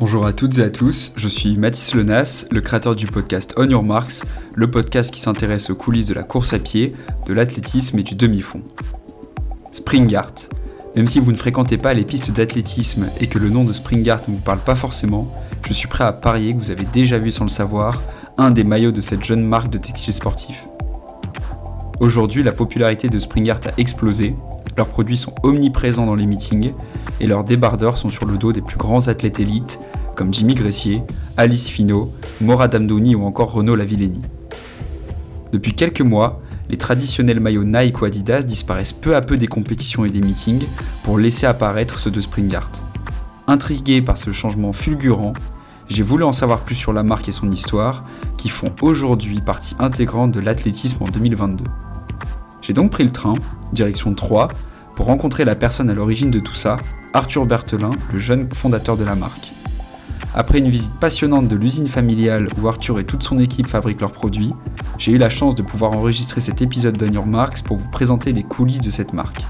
Bonjour à toutes et à tous, je suis Mathis Lenas, le créateur du podcast On Your Marks, le podcast qui s'intéresse aux coulisses de la course à pied, de l'athlétisme et du demi-fond. Springart. Même si vous ne fréquentez pas les pistes d'athlétisme et que le nom de Springart ne vous parle pas forcément, je suis prêt à parier que vous avez déjà vu sans le savoir un des maillots de cette jeune marque de textiles sportifs. Aujourd'hui, la popularité de Springart a explosé, leurs produits sont omniprésents dans les meetings et leurs débardeurs sont sur le dos des plus grands athlètes élites comme Jimmy Gressier, Alice Finot, Morad Amdouni ou encore Renaud Lavillenie. Depuis quelques mois, les traditionnels maillots Nike ou Adidas disparaissent peu à peu des compétitions et des meetings pour laisser apparaître ceux de Springart. Intrigué par ce changement fulgurant, j'ai voulu en savoir plus sur la marque et son histoire, qui font aujourd'hui partie intégrante de l'athlétisme en 2022. J'ai donc pris le train, direction 3, pour rencontrer la personne à l'origine de tout ça, Arthur Berthelin, le jeune fondateur de la marque. Après une visite passionnante de l'usine familiale où Arthur et toute son équipe fabriquent leurs produits, j'ai eu la chance de pouvoir enregistrer cet épisode d'On Marks pour vous présenter les coulisses de cette marque.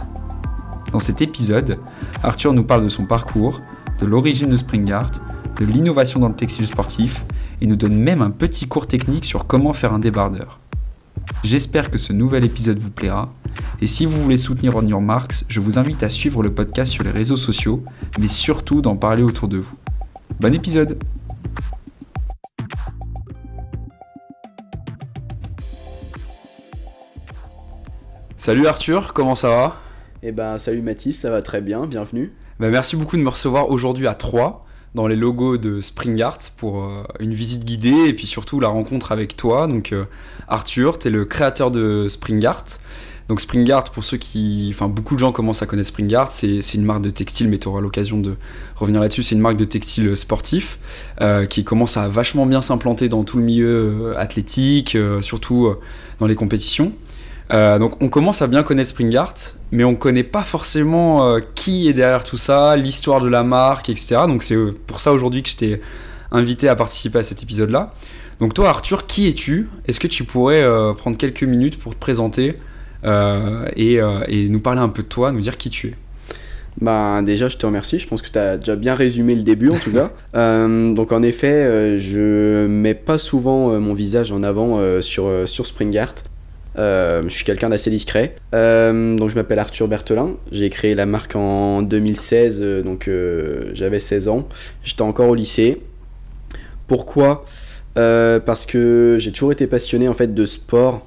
Dans cet épisode, Arthur nous parle de son parcours, de l'origine de Springart, de l'innovation dans le textile sportif et nous donne même un petit cours technique sur comment faire un débardeur. J'espère que ce nouvel épisode vous plaira. Et si vous voulez soutenir On Your Marks, je vous invite à suivre le podcast sur les réseaux sociaux, mais surtout d'en parler autour de vous. Bon épisode Salut Arthur, comment ça va? Eh ben salut Mathis, ça va très bien, bienvenue. Ben, merci beaucoup de me recevoir aujourd'hui à 3 dans les logos de Springart pour euh, une visite guidée et puis surtout la rencontre avec toi. Donc euh, Arthur, tu es le créateur de Springart. Donc Springart, pour ceux qui... Enfin beaucoup de gens commencent à connaître Springart, c'est une marque de textile, mais tu auras l'occasion de revenir là-dessus, c'est une marque de textile sportif euh, qui commence à vachement bien s'implanter dans tout le milieu athlétique, surtout dans les compétitions. donc on commence à bien connaître Springart, mais on connaît pas forcément euh, qui est derrière tout ça, l'histoire de la marque, etc. Donc c'est euh, pour ça aujourd'hui que je t'ai invité à participer à cet épisode-là. Donc toi Arthur, qui es-tu? Est-ce que tu pourrais euh, prendre quelques minutes pour te présenter et, et, nous parler un peu de toi, nous dire qui tu es bah, déjà, je te remercie. Je pense que tu as déjà bien résumé le début, en tout cas. donc, en effet, je mets pas souvent mon visage en avant sur, sur Springart. Euh, je suis quelqu'un d'assez discret. Euh, donc je m'appelle Arthur Berthelin. J'ai créé la marque en 2016, euh, donc j'avais 16 ans. J'étais encore au lycée. Pourquoi? Parce que j'ai toujours été passionné en fait de sport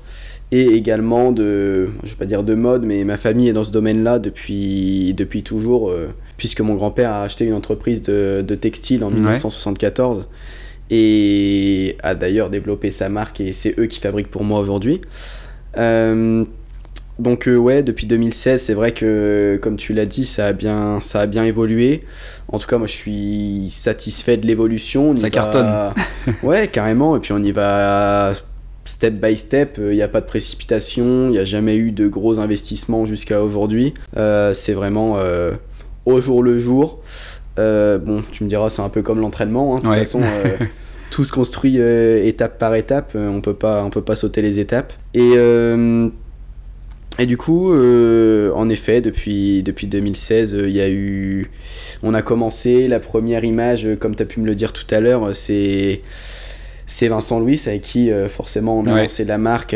et également de, je vais pas dire de mode, mais ma famille est dans ce domaine-là depuis, depuis toujours, puisque mon grand-père a acheté une entreprise de, de textile en 1974 et a d'ailleurs développé sa marque et c'est eux qui fabriquent pour moi aujourd'hui. Euh, donc euh, ouais, depuis 2016, c'est vrai que comme tu l'as dit, ça a bien, ça a bien évolué. En tout cas, moi, je suis satisfait de l'évolution. Ça cartonne. ouais, carrément. Et puis on y va step by step. Il n'y a pas de précipitation. Il n'y a jamais eu de gros investissements jusqu'à aujourd'hui. Euh, c'est vraiment au jour le jour. bon, tu me diras, c'est un peu comme l'entraînement. Hein. De toute façon. tout se construit euh, étape par étape. Euh, on peut pas, on peut pas sauter les étapes. Et euh, et du coup, en effet, depuis, depuis 2016, il y a eu. On a commencé. La première image, comme tu as pu me le dire tout à l'heure, c'est, c'est Vincent Louis, avec qui forcément on a lancé la marque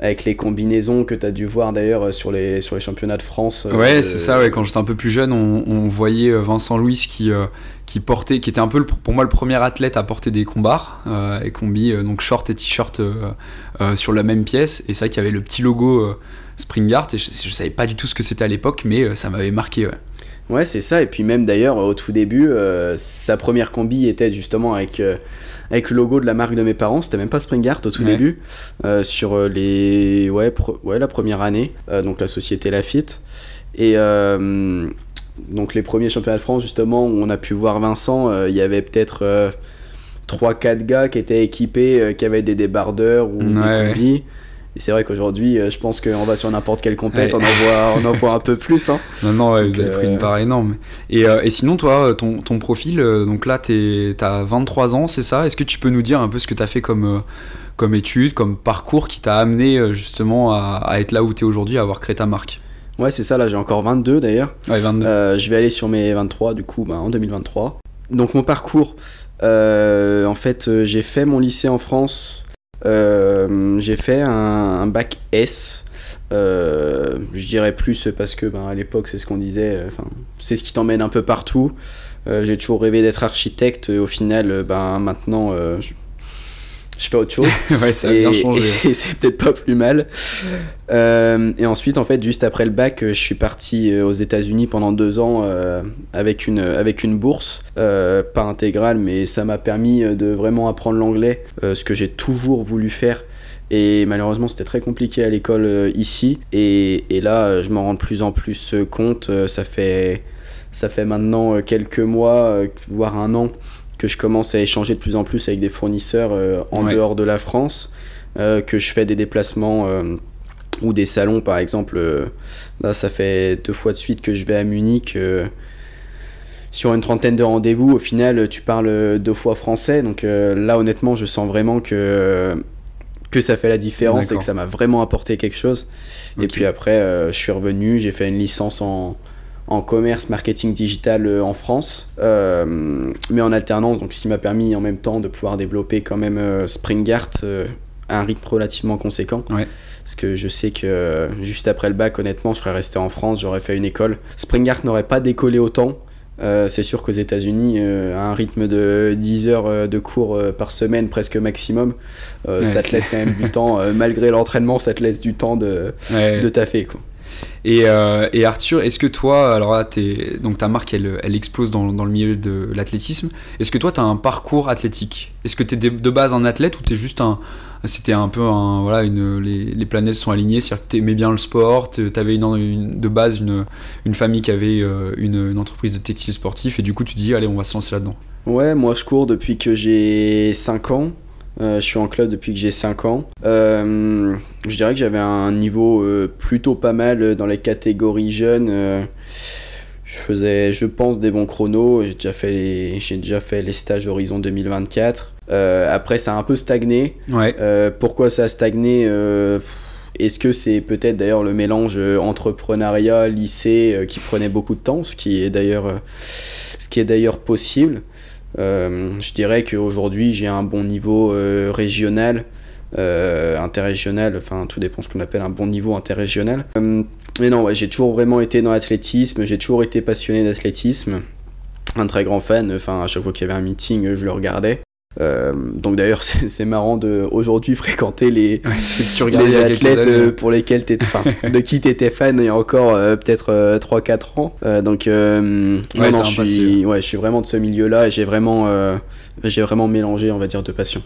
avec les combinaisons que tu as dû voir d'ailleurs sur les, sur les championnats de France. Ouais, c'est ça, ouais. quand j'étais un peu plus jeune, on, on voyait Vincent Louis qui, qui portait, qui était un peu pour moi le premier athlète à porter des combats euh, et combi, euh, donc short et t-shirt euh, sur la même pièce. Et c'est vrai qu'il y avait le petit logo Springart et je, savais pas du tout ce que c'était à l'époque, mais ça m'avait marqué. Ouais. Ouais, c'est ça. Et puis même d'ailleurs, au tout début, sa première combi était justement avec, avec le logo de la marque de mes parents. C'était même pas Springart au tout début. sur les... Ouais, ouais, la première année. donc la société Lafitte. Et, donc les premiers championnats de France justement où on a pu voir Vincent, euh, il y avait peut-être 3-4 euh, gars qui étaient équipés, euh, qui avaient des débardeurs ou des combis. Et c'est vrai qu'aujourd'hui, je pense qu'on va sur n'importe quelle compète, on, en voit, on en voit un peu plus. Hein. Non, non, vous avez pris une part énorme. Et, et sinon, toi, ton, ton profil, donc là, tu as 23 ans, c'est ça? Est-ce que tu peux nous dire un peu ce que tu as fait comme, comme étude, comme parcours qui t'a amené justement à, à, être là où tu es aujourd'hui, à avoir créé ta marque? Ouais, c'est ça, là j'ai encore 22 d'ailleurs. Ouais, 22. Euh, je vais aller sur mes 23 du coup bah, en 2023. donc mon parcours, en fait, j'ai fait mon lycée en France. J'ai fait un, bac S. je dirais plus parce que ben, à l'époque c'est ce qu'on disait, enfin c'est ce qui t'emmène un peu partout. j'ai toujours rêvé d'être architecte. Au final, ben maintenant, je fais autre chose. ouais, ça a bien changé. Et c'est peut-être pas plus mal. Euh, et ensuite, en fait, juste après le bac, euh, je suis parti euh, aux États-Unis pendant deux ans avec, une, avec une bourse, pas intégrale, mais ça m'a permis de vraiment apprendre l'anglais, ce que j'ai toujours voulu faire. Et malheureusement, c'était très compliqué à l'école ici. Et, et, là, je m'en rends de plus en plus compte. ça fait, ça fait maintenant quelques mois, voire un an que je commence à échanger de plus en plus avec des fournisseurs euh, en dehors de la France, euh, que je fais des déplacements euh, ou des salons par exemple. là, ça fait deux fois de suite que je vais à Munich sur une trentaine de rendez-vous, au final, tu parles deux fois français. Donc là, honnêtement, je sens vraiment que, que ça fait la différence et que ça m'a vraiment apporté quelque chose. Et puis après, je suis revenu, j'ai fait une licence en, en commerce, marketing digital euh, en France, euh, mais en alternance, donc ce qui m'a permis en même temps de pouvoir développer quand même euh, Springart à un rythme relativement conséquent. Parce que je sais que juste après le bac, honnêtement, je serais resté en France, j'aurais fait une école. Springart n'aurait pas décollé autant. c'est sûr qu'aux États-Unis, à un rythme de 10 heures de cours par semaine, presque maximum, ça te laisse quand même du temps, malgré l'entraînement, ça te laisse du temps de, de taffer. Quoi. Euh, et, Arthur, est-ce que toi, alors là, donc ta marque, elle, explose dans, le milieu de l'athlétisme. Est-ce que toi, tu as un parcours athlétique? Est-ce que tu es de, base un athlète ou tu es juste un. C'était un peu un. Voilà, les, planètes sont alignées, c'est-à-dire que tu aimais bien le sport, tu avais une, de base une, une famille qui avait euh, une, une entreprise de textile sportif et du coup, tu dis, allez, on va se lancer là-dedans. Ouais, moi je cours depuis que j'ai 5 ans. Euh, je suis en club depuis que j'ai 5 ans. Euh, je dirais que j'avais un niveau euh, plutôt pas mal dans les catégories jeunes. je faisais, je pense, des bons chronos. J'ai déjà, fait les, j'ai déjà fait les stages Horizon 2024. après, ça a un peu stagné. Ouais. pourquoi ça a stagné Est-ce que c'est peut-être d'ailleurs le mélange entrepreneuriat, lycée qui prenait beaucoup de temps, ce qui est d'ailleurs, ce qui est d'ailleurs possible? Je dirais qu'aujourd'hui, j'ai un bon niveau euh, régional, euh, interrégional, enfin, tout dépend ce qu'on appelle un bon niveau interrégional. mais non, j'ai toujours vraiment été dans l'athlétisme, j'ai toujours été passionné d'athlétisme un très grand fan. Enfin, à chaque fois qu'il y avait un meeting, je le regardais. Euh, donc d'ailleurs c'est marrant de aujourd'hui fréquenter les, tu les athlètes euh, pour lesquels t'es de qui t'étais fan il y a encore euh, peut-être 3-4 ans. Donc ouais, non, je suis ouais. je suis vraiment de ce milieu là et j'ai vraiment j'ai vraiment mélangé on va dire de passion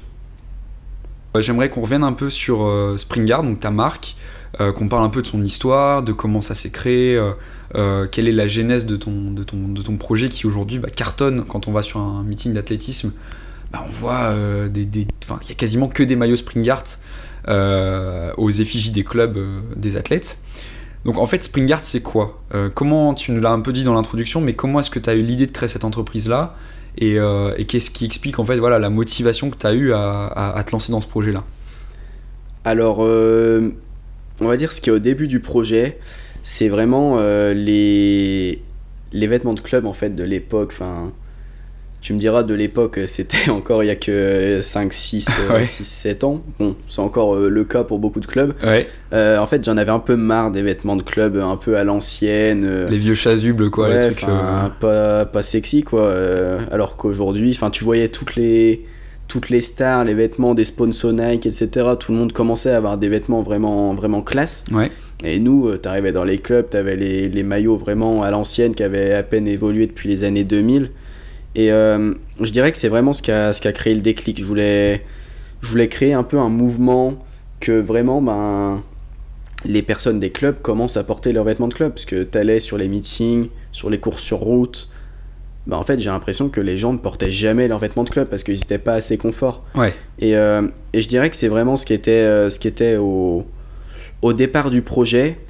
j'aimerais qu'on revienne un peu sur Springard donc ta marque qu'on parle un peu de son histoire de comment ça s'est créé quelle est la genèse de ton, de ton, de ton projet qui aujourd'hui bah, cartonne quand on va sur un meeting d'athlétisme bah, on voit euh, des, des il y a quasiment que des maillots Springart euh, aux effigies des clubs euh, des athlètes. Donc en fait, Springart, c'est quoi? Comment, tu nous l'as un peu dit dans l'introduction, mais comment est-ce que tu as eu l'idée de créer cette entreprise-là? Et, qu'est-ce qui explique en fait voilà, la motivation que tu as eu à, à, te lancer dans ce projet-là? Alors, on va dire ce qui est au début du projet, c'est vraiment les, les vêtements de club en fait de l'époque. Enfin, tu me diras, de l'époque, c'était encore il y a que 5, 6, 6 7 ans. Bon, c'est encore euh, le cas pour beaucoup de clubs. Euh, en fait, j'en avais un peu marre des vêtements de club un peu à l'ancienne. Euh. les vieux chasubles, quoi, les trucs. Pas, pas sexy, quoi. alors qu'aujourd'hui, enfin, tu voyais toutes les, toutes les stars, les vêtements des sponsors Nike, etc. Tout le monde commençait à avoir des vêtements vraiment, vraiment classe. Et nous, t'arrivais dans les clubs, t'avais les, les maillots vraiment à l'ancienne qui avaient à peine évolué depuis les années 2000. Et euh, je dirais que c'est vraiment ce qui, a, ce qui a créé le déclic. Je voulais, je voulais créer un peu un mouvement que vraiment ben, les personnes des clubs commencent à porter leurs vêtements de club. Parce que tu allais sur les meetings, sur les courses sur route. Ben, en fait, j'ai l'impression que les gens ne portaient jamais leurs vêtements de club parce qu'ils n'étaient pas assez confort. Ouais. Et, euh, et, je dirais que c'est vraiment ce qui était, euh, ce qui était au, au départ du projet.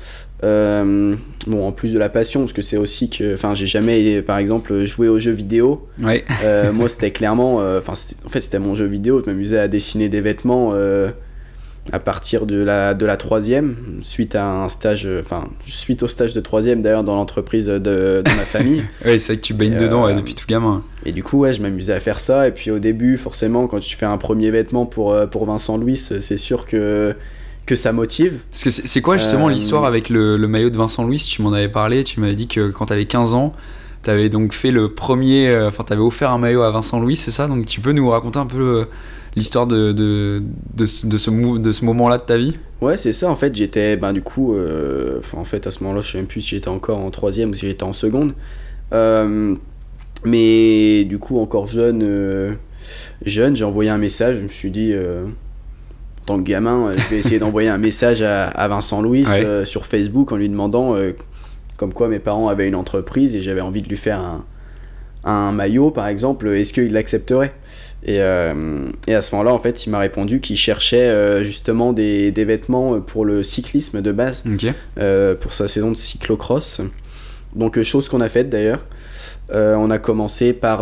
Euh, bon, en plus de la passion, parce que c'est aussi que, enfin, j'ai jamais, par exemple, joué aux jeux vidéo. Ouais. Euh, moi, c'était clairement, euh, enfin, en fait, c'était mon jeu vidéo. Je m'amusais à dessiner des vêtements. à partir de la, de la troisième, suite à un stage, enfin, suite au stage de troisième d'ailleurs dans l'entreprise de, de ma famille. ouais, c'est vrai que tu baignes dedans ouais, depuis tout gamin. Et du coup, ouais, je m'amusais à faire ça. Et puis au début, forcément, quand tu fais un premier vêtement pour, pour Vincent Louis, c'est sûr que, que ça motive. Parce que c'est quoi justement Euh, l'histoire avec le, le maillot de Vincent Louis Tu m'en avais parlé, tu m'avais dit que quand t'avais 15 ans, t'avais donc fait le premier, euh, enfin t'avais offert un maillot à Vincent Louis, c'est ça? Donc tu peux nous raconter un peu euh, l'histoire de, de, de, ce- de ce, de ce moment-là de ta vie? Ouais, c'est ça. En fait, j'étais, ben du coup, euh, enfin, en fait, à ce moment-là, je sais même plus si j'étais encore en troisième ou si j'étais en seconde. Euh, mais du coup, encore jeune, jeune, j'ai envoyé un message. Je me suis dit, tant que gamin, euh, je vais essayer d'envoyer un message à, à Vincent Louis Ouais. euh, sur Facebook en lui demandant, euh, comme quoi mes parents avaient une entreprise et j'avais envie de lui faire un, un maillot, par exemple. Est-ce qu'il l'accepterait? Et, euh, et à ce moment-là, en fait, il m'a répondu qu'il cherchait euh, justement des, des vêtements pour le cyclisme de base, euh, pour sa saison de cyclocross. Donc, chose qu'on a faite d'ailleurs. On a commencé par.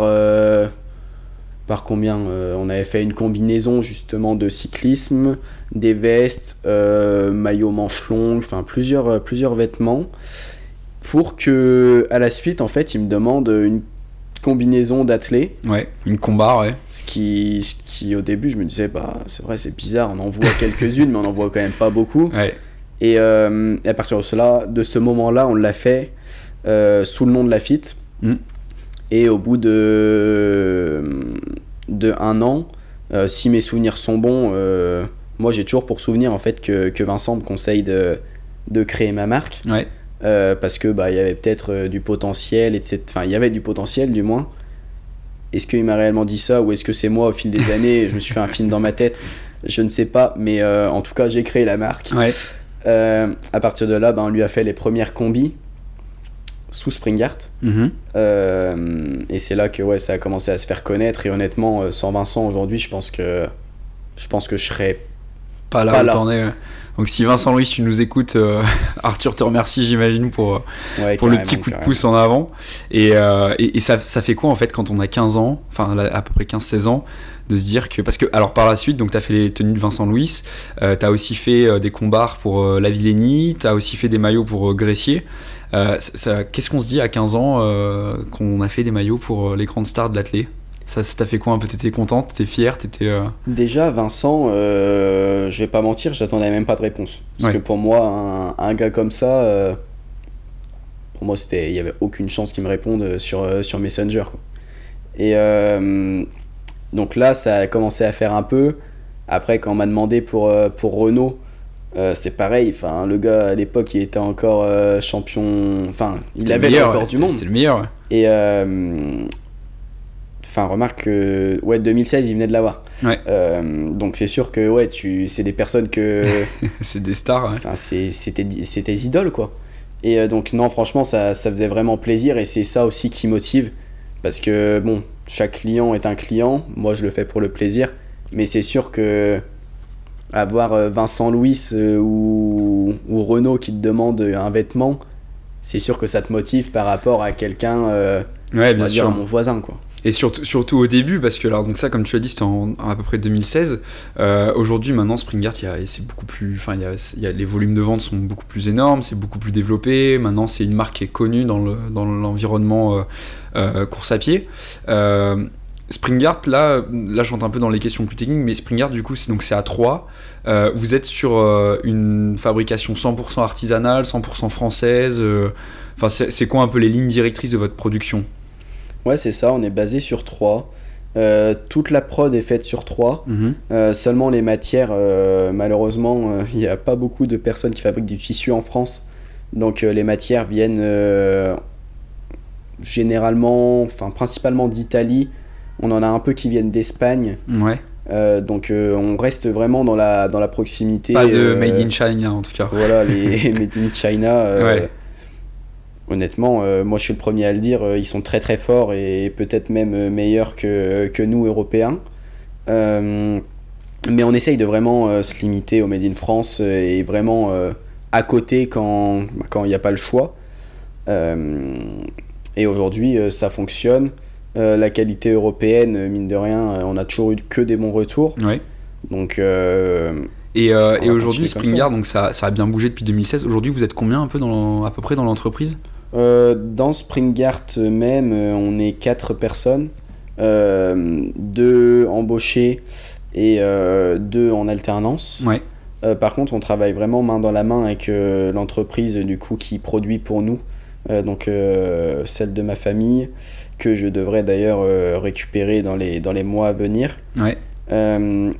Par combien Euh, On avait fait une combinaison justement de cyclisme, des vestes, euh, maillots manches longues, enfin plusieurs, euh, plusieurs vêtements. Pour que, à la suite, en fait, il me demande une combinaison d'athlètes. Ouais, une combat, ouais. Ce qui, ce qui, au début, je me disais, bah, c'est vrai, c'est bizarre, on en voit quelques-unes, mais on en voit quand même pas beaucoup. Ouais, Et, euh, et à partir de, cela, de ce moment-là, on l'a fait sous le nom de la FIT. Mm. Et au bout de, de un an, euh, si mes souvenirs sont bons, euh, moi j'ai toujours pour souvenir en fait que, que Vincent me conseille de, de créer ma marque. ouais. Euh, parce que bah il y avait peut-être du potentiel etc enfin il y avait du potentiel du moins. Est-ce qu'il m'a réellement dit ça ou est-ce que c'est moi au fil des années je me suis fait un film dans ma tête? Je ne sais pas mais en tout cas j'ai créé la marque. Ouais, à partir de là bah, on lui a fait les premières combis sous Springart. Euh, et c'est là que ouais ça a commencé à se faire connaître et honnêtement euh, sans Vincent aujourd'hui je pense que je pense que je serais pas là Pas où t'en es. Donc si Vincent Louis, tu nous écoutes, euh, Arthur te remercie, j'imagine, pour, ouais, pour le petit coup de pouce en avant. Et, euh, et, et ça, ça fait quoi en fait quand on a 15 ans, enfin à peu près 15-16 ans, de se dire que. Parce que, alors par la suite, donc tu as fait les tenues de Vincent Louis, euh, tu as aussi fait des combats pour la Villénie, tu as aussi fait des maillots pour Gressier. Euh, Qu'est-ce qu'on se dit à 15 ans euh, qu'on a fait des maillots pour euh, les grandes stars de l'athlé ça, t'a fait quoi un peu? T'étais contente T'étais fière T'étais. euh, Déjà, Vincent, euh, je vais pas mentir, j'attendais même pas de réponse. Parce Ouais. que pour moi, un, un gars comme ça, euh, pour moi, c'était, il y avait aucune chance qu'il me réponde sur, sur Messenger. quoi. Et donc là, ça a commencé à faire un peu. Après, quand on m'a demandé pour, pour Renault, euh, c'est pareil. Enfin, le gars à l'époque, il était encore euh, champion. Enfin, il c'était avait le meilleur, record ouais, du c'était- monde. C'est le meilleur, ouais. Et euh, enfin, remarque que ouais, 2016, il venait de l'avoir. Ouais. Donc c'est sûr que ouais, tu, c'est des personnes que, c'est des stars. enfin, c'est, c'était, tes idoles quoi. Et donc non, franchement, ça, ça faisait vraiment plaisir et c'est ça aussi qui motive, parce que bon, chaque client est un client. Moi, je le fais pour le plaisir, mais c'est sûr que avoir euh, Vincent Louis euh, ou, ou Renault qui te demande un vêtement, c'est sûr que ça te motive par rapport à quelqu'un. euh, Ouais, bien sûr. dire mon voisin quoi. Et surtout, surtout au début, parce que alors, donc ça, comme tu l'as dit, c'était en, à peu près 2016. Euh, Aujourd'hui, maintenant, Springart, c'est beaucoup plus. Enfin, y a, il y a- les volumes de vente sont beaucoup plus énormes, c'est beaucoup plus développé. Maintenant, c'est une marque qui est connue dans le- dans l'environnement euh, euh, course à pied. Euh, Springart, là, là, je rentre un peu dans les questions plus techniques, mais Springart, du coup, c'est donc c'est à 3. vous êtes sur euh, une fabrication 100% artisanale, 100% française. euh, Enfin, c'est c'est quoi un peu les lignes directrices de votre production? Ouais, c'est ça, on est basé sur 3. toute la prod est faite sur 3. Euh, seulement les matières, euh, malheureusement, euh, il n'y a pas beaucoup de personnes qui fabriquent du tissu en France. Donc euh, les matières viennent euh, généralement, enfin principalement d'Italie. On en a un peu qui viennent d'Espagne. Ouais. Euh, donc euh, on reste vraiment dans la, dans la proximité. Pas de euh, Made in China en tout cas. Voilà, les Made in China. Ouais. Honnêtement, moi je suis le premier à le dire, ils sont très très forts et peut-être même meilleurs que, que nous, Européens. Mais on essaye de vraiment se limiter au Made in France et vraiment à côté quand quand il n'y a pas le choix. Et aujourd'hui, ça fonctionne. Euh, la qualité européenne, euh, mine de rien, euh, on a toujours eu que des bons retours. Ouais. Donc, Et, euh, aujourd'hui, Springard, donc ça, ça a bien bougé depuis 2016. Aujourd'hui, vous êtes combien un peu dans, à peu près dans l'entreprise? Euh, dans Springart même, on est quatre personnes, euh, deux embauchés et deux en alternance. Ouais. Par contre, on travaille vraiment main dans la main avec l'entreprise du coup qui produit pour nous, donc celle de ma famille que je devrais d'ailleurs euh, récupérer dans les, dans les mois à venir. Ouais. Euh,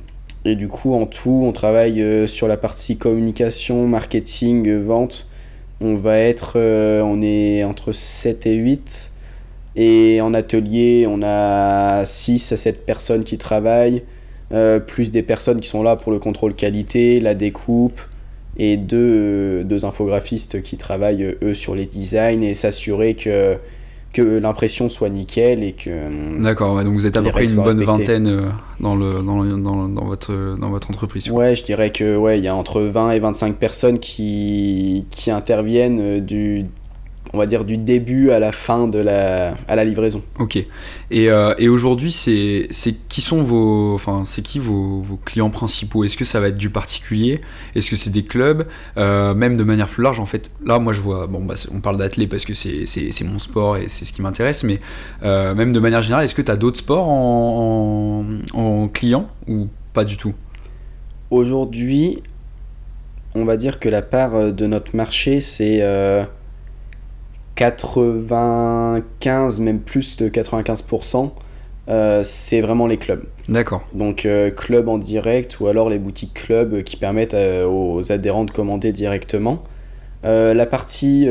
et du coup, en tout, on travaille euh, sur la partie communication, marketing, vente. On va être, on est entre 7 et 8. Et en atelier, on a 6 à 7 personnes qui travaillent, euh, plus des personnes qui sont là pour le contrôle qualité, la découpe, et deux, deux infographistes qui travaillent, eux, sur les designs et s'assurer que, que l'impression soit nickel et que... euh, D'accord, ouais, donc vous êtes à peu près une bonne respectées. vingtaine euh, dans, le, dans, le- dans, dans votre, dans votre entreprise. Ouais, je dirais que ouais, il y a entre 20 et 25 personnes qui, qui interviennent euh, du on va dire du début à la fin de la à la livraison. Ok. Et, euh, et aujourd'hui, c'est c'est qui sont vos, enfin, c'est qui vos, vos clients principaux? Est-ce que ça va être du particulier? Est-ce que c'est des clubs? Euh, Même de manière plus large, en fait. Là, moi, je vois. Bon, bah, on parle d'athlé parce que c'est c'est- c'est mon sport et c'est ce qui m'intéresse. Mais euh, même de manière générale, est-ce que tu as d'autres sports en, en, en client ou pas du tout? Aujourd'hui, on va dire que la part de notre marché, c'est 95, même plus de 95%, euh, c'est vraiment les clubs. D'accord. Donc euh, club en direct ou alors les boutiques club qui permettent euh, aux adhérents de commander directement. Euh, la partie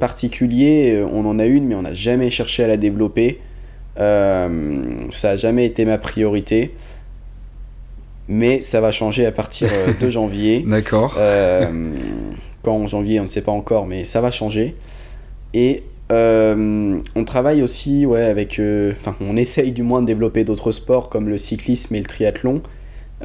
particulier, on en a une mais on n'a jamais cherché à la développer. Ça n'a jamais été ma priorité. Mais ça va changer à partir de janvier. D'accord. Quand en janvier, on ne sait pas encore, mais ça va changer. Et euh, on travaille aussi ouais, avec. euh, Enfin, on essaye du moins de développer d'autres sports comme le cyclisme et le triathlon.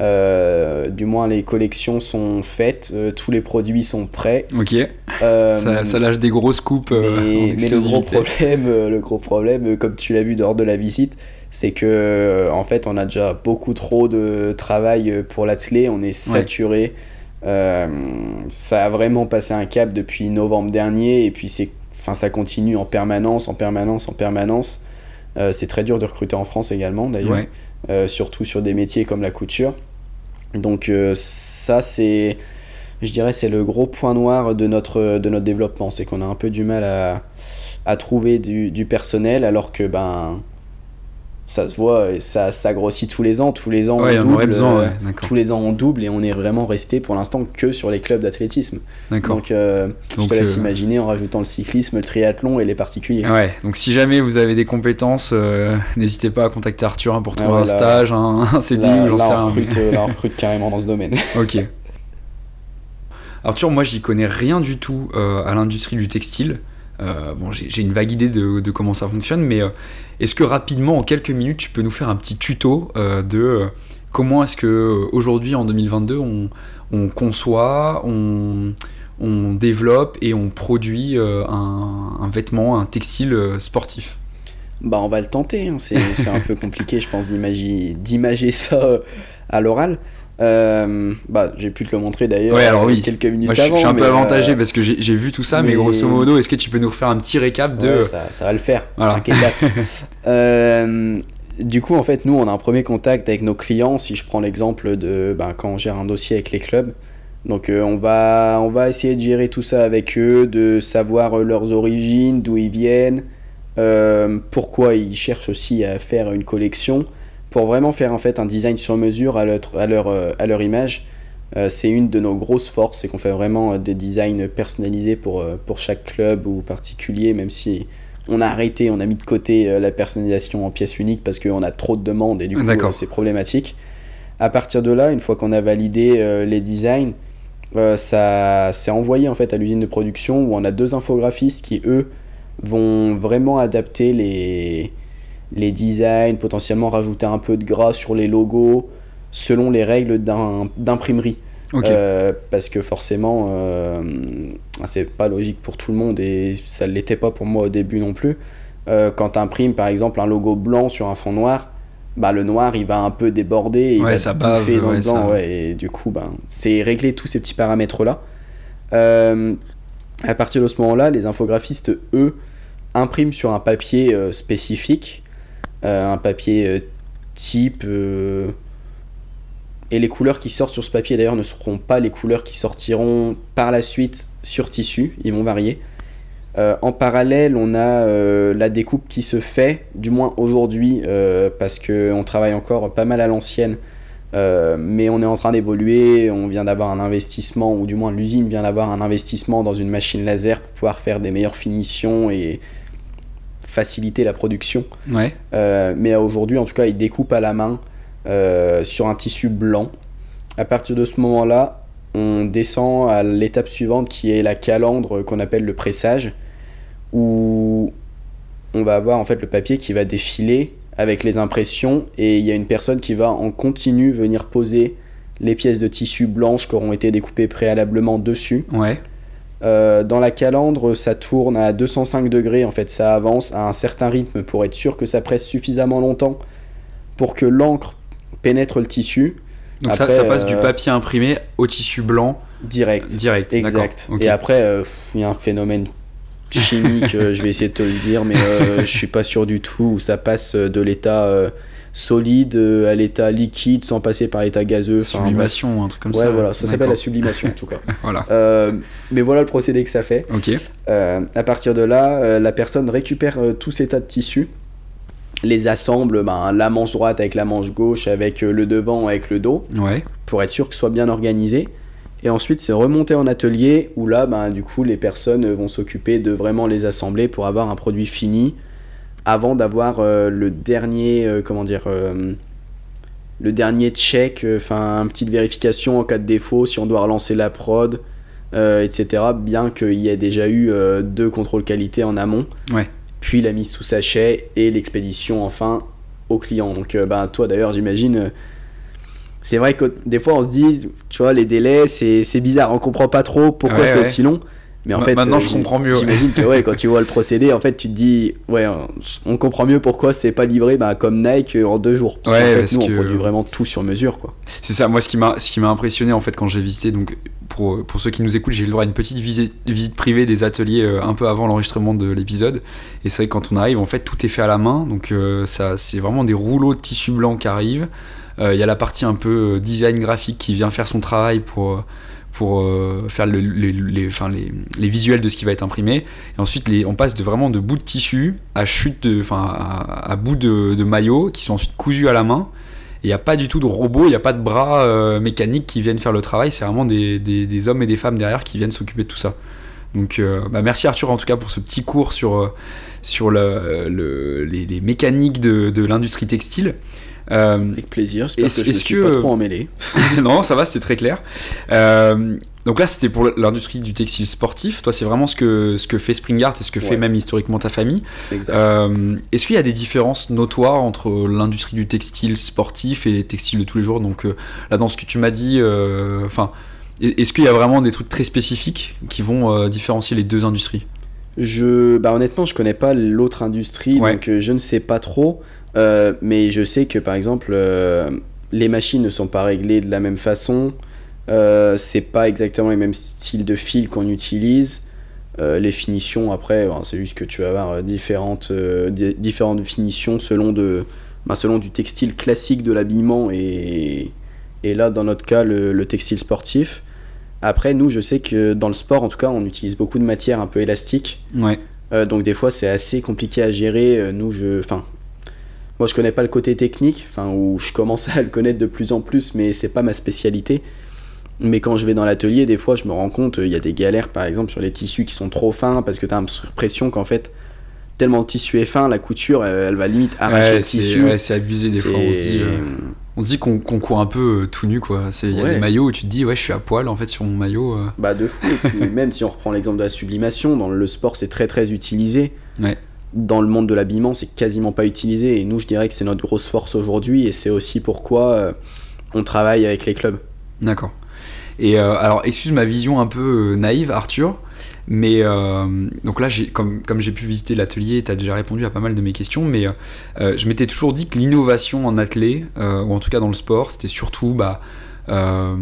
Euh, du moins, les collections sont faites, euh, tous les produits sont prêts. Ok. Euh, Ça, ça lâche des grosses coupes. mais, mais le gros problème, le gros problème, comme tu l'as vu lors de la visite, c'est que en fait, on a déjà beaucoup trop de travail pour l'athlé, on est saturé. Ça a vraiment passé un cap depuis novembre dernier, et puis c'est, enfin, ça continue en permanence, en permanence, en permanence. Euh, c'est très dur de recruter en France également, d'ailleurs, Ouais. euh, surtout sur des métiers comme la couture. Donc euh, ça, c'est, je dirais, c'est le gros point noir de notre, de notre développement, c'est qu'on a un peu du mal à, à trouver du, du personnel, alors que ben, ça se voit, et ça, ça grossit tous les ans, tous les ans Ouais, on double, besoin, euh, ouais. Tous les ans on double et on est vraiment resté pour l'instant que sur les clubs d'athlétisme. D'accord. Donc, euh, je Donc, te laisse euh, imaginer en rajoutant le cyclisme, le triathlon et les particuliers. Ouais, donc si jamais vous avez des compétences, euh, n'hésitez pas à contacter Arthur hein, pour trouver ouais, un là- stage, un, un CDI j'en sais rien. recrute, là, on recrute carrément dans ce domaine. Ok. Arthur, moi j'y connais rien du tout euh, à l'industrie du textile. Euh, bon, j'ai une vague idée de, de comment ça fonctionne, mais euh, est-ce que rapidement, en quelques minutes, tu peux nous faire un petit tuto euh, de comment est-ce que aujourd'hui, en 2022, on, on conçoit, on, on développe et on produit un, un vêtement, un textile sportif? Bah, on va le tenter. hein. C'est un peu compliqué, je pense, d'imager ça à l'oral. Euh, bah, j'ai pu te le montrer d'ailleurs Ouais, alors oui. quelques minutes Moi, je, avant. je suis un peu avantagé euh, parce que j'ai vu tout ça, mais... mais- grosso modo, est-ce que tu peux nous refaire un petit récap de. ouais, ça, ça va le faire. Voilà. Euh, du coup, en fait, nous, on a un premier contact avec nos clients. Si je prends l'exemple de ben, quand on gère un dossier avec les clubs. Donc, euh, on, va, on va essayer de gérer tout ça avec eux, de savoir euh, leurs origines, d'où ils viennent, euh, pourquoi ils cherchent aussi à faire une collection, pour vraiment faire en fait un design sur mesure à leur, à leur, euh, à leur image. Euh, c'est une de nos grosses forces, c'est qu'on fait vraiment euh, des designs personnalisés pour, pour chaque club ou particulier, même si on a arrêté, on a mis de côté la personnalisation en pièce unique parce qu'on a trop de demandes et du coup c'est problématique. À partir de là, une fois qu'on a validé euh, les designs, euh, ça c'est envoyé en fait à l'usine de production où on a deux infographistes qui eux vont vraiment adapter les, les designs, potentiellement rajouter un peu de gras sur les logos selon les règles d'imprimerie. Euh, parce que forcément, euh, c'est pas logique pour tout le monde et ça ne l'était pas pour moi au début non plus. Euh, quand tu imprimes par exemple un logo blanc sur un fond noir, bah, le noir il va un peu déborder, et il va ça bave, dans le blanc, ça- ouais, et du coup, ben, c'est régler tous ces petits paramètres là. À partir de ce moment-là, les infographistes, eux, impriment sur un papier spécifique, un papier euh, type. euh, et les couleurs qui sortent sur ce papier d'ailleurs ne seront pas les couleurs qui sortiront par la suite sur tissu, ils vont varier. Euh, en parallèle, on a euh, la découpe qui se fait, du moins aujourd'hui, euh, parce qu'on travaille encore pas mal à l'ancienne, euh, mais on est en train d'évoluer, on vient d'avoir un investissement, ou du moins l'usine vient d'avoir un investissement dans une machine laser pour pouvoir faire des meilleures finitions et faciliter la production. Ouais. Euh, mais aujourd'hui, en tout cas, il découpe à la main euh, sur un tissu blanc. À partir de ce moment-là, on descend à l'étape suivante qui est la calandre qu'on appelle le pressage, où on va avoir en fait le papier qui va défiler avec les impressions et il y a une personne qui va en continu venir poser les pièces de tissu blanches qui auront été découpées préalablement dessus. Ouais. Euh, dans la calandre, ça tourne à 205 degrés, en fait, ça avance à un certain rythme pour être sûr que ça presse suffisamment longtemps pour que l'encre pénètre le tissu Donc ça, Après, ça passe du euh, papier imprimé au tissu blanc direct. direct. Exact. Et après, euh, il y a un phénomène chimique, je vais essayer de te le dire, mais je suis pas sûr du tout, où ça passe de l'état solide euh, à l'état liquide sans passer par l'état gazeux. enfin. Sublimation, un truc comme Ouais, ça. voilà, ça s'appelle la sublimation en tout cas. Voilà. Euh, mais voilà le procédé que ça fait. Ok. Euh, à partir de là, euh, la personne récupère tous ces tas de tissus, les assemble, ben, la manche droite avec la manche gauche, avec le devant, avec le dos, Ouais. pour être sûr que ce soit bien organisé. Et ensuite, c'est remonté en atelier où là, ben, du coup, les personnes vont s'occuper de vraiment les assembler pour avoir un produit fini avant d'avoir euh, le dernier, euh, comment dire, euh, le dernier check, enfin, une petite vérification en cas de défaut, si on doit relancer la prod, euh, etc. Bien qu'il y ait déjà eu euh, deux contrôles qualité en amont. Ouais. Puis la mise sous sachet et l'expédition enfin au client. Donc, euh, ben, toi d'ailleurs, j'imagine. c'est vrai que des fois on se dit, tu vois, les délais, c'est c'est bizarre, on comprend pas trop pourquoi Ouais, c'est ouais. aussi long. Mais en fait, maintenant, euh, je comprends mieux. J'imagine que ouais, quand tu vois le procédé, en fait, tu te dis, ouais, on- comprend mieux pourquoi c'est pas livré bah, comme Nike euh, en deux jours. Parce Ouais, qu'en fait, parce nous, on produit vraiment tout sur mesure, quoi. C'est ça, moi ce qui m'a ce qui m'a impressionné en fait quand j'ai visité donc pour, pour ceux qui nous écoutent, j'ai eu le droit à une petite visite, visite privée des ateliers euh, un peu avant l'enregistrement de l'épisode et c'est vrai que quand on arrive en fait tout est fait à la main donc euh, ça c'est vraiment des rouleaux de tissu blanc qui arrivent. Euh, Il y a la partie un peu design graphique qui vient faire son travail pour pour euh, faire le- les, visuels de ce qui va être imprimé. Et ensuite, on passe de vraiment de bouts de tissu à chute, de, à, bout de, maillots qui sont ensuite cousus à la main. Il n'y a pas du tout de robots, il n'y a pas de bras euh, mécaniques qui viennent faire le travail. C'est vraiment des, hommes et des femmes derrière qui viennent s'occuper de tout ça. Donc, euh, bah, merci Arthur en tout cas pour ce petit cours sur, sur le- le- les, mécaniques de l'industrie textile. Euh, Avec plaisir, j'espère que je est-ce suis pas euh, trop emmêlé. non, ça va, c'était très clair. Euh, donc là, c'était pour l'industrie du textile sportif. Toi, c'est vraiment ce que, ce que fait Springart et ce que fait même historiquement ta famille. Euh, Est-ce qu'il y a des différences notoires entre l'industrie du textile sportif et textile de tous les jours? Donc euh, là, dans ce que tu m'as dit, euh, enfin, est-ce qu'il y a vraiment des trucs très spécifiques qui vont euh, différencier les deux industries? Je, bah honnêtement, je connais pas l'autre industrie, Ouais. donc euh, je ne sais pas trop. Euh, mais je sais que par exemple, euh, les machines ne sont pas réglées de la même façon. Euh, c'est pas exactement les mêmes styles de fil qu'on utilise. Euh, les finitions, après, bon, c'est juste que tu vas avoir différentes, di- différentes finitions selon, de, bah, selon du textile classique de l'habillement et, et là, dans notre cas, le, le textile sportif. Après, nous, je sais que dans le sport, en tout cas, on utilise beaucoup de matières un peu élastiques. Ouais. Euh, donc des fois c'est assez compliqué à gérer. Nous je, enfin, moi je connais pas le côté technique, enfin où je commence à le connaître de plus en plus, mais c'est pas ma spécialité. Mais quand je vais dans l'atelier, des fois je me rends compte euh, il y a des galères par exemple sur les tissus qui sont trop fins parce que tu as l'impression qu'en fait tellement le tissu est fin, la couture elle, elle va limite arracher Ouais, le tissu. ouais, c'est abusé des fois. On se dit, euh, on se dit qu'on court un peu euh, tout nu, quoi. Il y a des maillots où tu te dis, ouais, je suis à poil en fait sur mon maillot. euh. Bah de fou. Et puis même si on reprend l'exemple de la sublimation, dans le sport c'est très très utilisé. Ouais. Dans le monde de l'habillement c'est quasiment pas utilisé et nous je dirais que c'est notre grosse force aujourd'hui et c'est aussi pourquoi euh, on travaille avec les clubs. D'accord. Et euh, alors, excuse ma vision un peu euh, naïve, Arthur, Mais donc là, comme, j'ai pu visiter l'atelier, tu as déjà répondu à pas mal de mes questions, mais je m'étais toujours dit que l'innovation en athlée, ou en tout cas dans le sport, c'était surtout bah, euh,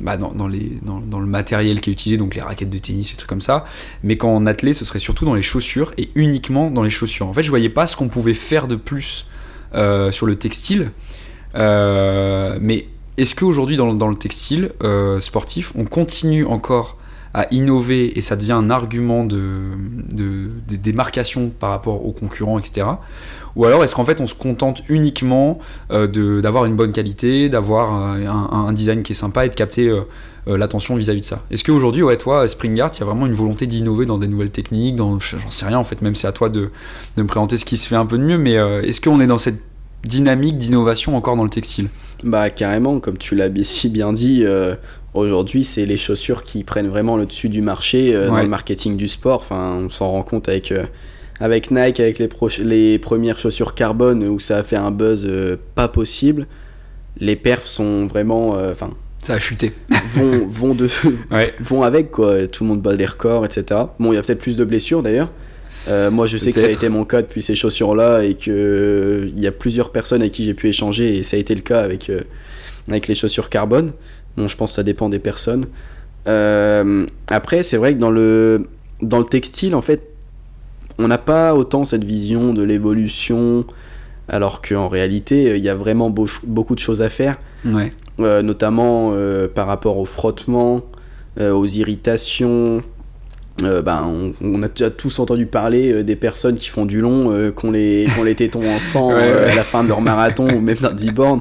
bah, dans, dans, les, dans, dans le matériel qui est utilisé, donc les raquettes de tennis, et trucs comme ça. Mais qu'en athlée, ce serait surtout dans les chaussures et uniquement dans les chaussures. En fait, je voyais pas ce qu'on pouvait faire de plus euh, sur le textile. Euh, mais est-ce qu'aujourd'hui, dans, dans le textile sportif, on continue encore à innover et ça devient un argument de, démarcation par rapport aux concurrents, etc. Ou alors est-ce qu'en fait on se contente uniquement euh, d'avoir une bonne qualité, d'avoir un, design qui est sympa et de capter euh, euh, l'attention vis-à-vis de ça? Est-ce qu'aujourd'hui, ouais, toi, Springart, il y a vraiment une volonté d'innover dans des nouvelles techniques dans, J'en sais rien en fait, même c'est à toi de, de me présenter ce qui se fait un peu de mieux, mais est-ce qu'on est dans cette dynamique d'innovation encore dans le textile? Bah carrément, comme tu l'as si bien dit, aujourd'hui c'est les chaussures qui prennent vraiment le dessus du marché euh, dans le marketing du sport. Enfin, on s'en rend compte avec, euh, avec Nike, avec les, les premières chaussures carbone où ça a fait un buzz euh, pas possible. Les perfs sont vraiment, enfin, Ça a chuté. vont, vont, de, Ouais. vont avec quoi. Tout le monde bat des records, etc. Bon, il y a peut-être plus de blessures d'ailleurs. Moi, je sais que ça a été mon cas depuis ces chaussures-là et euh, il y a plusieurs personnes avec qui j'ai pu échanger et ça a été le cas avec, avec les chaussures carbone. Bon, je pense que ça dépend des personnes. Euh, après, c'est vrai que dans le, dans le textile, en fait, on n'a pas autant cette vision de l'évolution, alors qu'en réalité, euh, il y a vraiment beau- beaucoup de choses à faire. Ouais. Euh, notamment euh, par rapport au frottement, aux irritations. Euh, ben, on, on a déjà tous entendu parler euh, des personnes qui font du long, euh, qui ont les, ont les tétons en sang Ouais, euh, ouais. à la fin de leur marathon ou même d'un 10 bornes.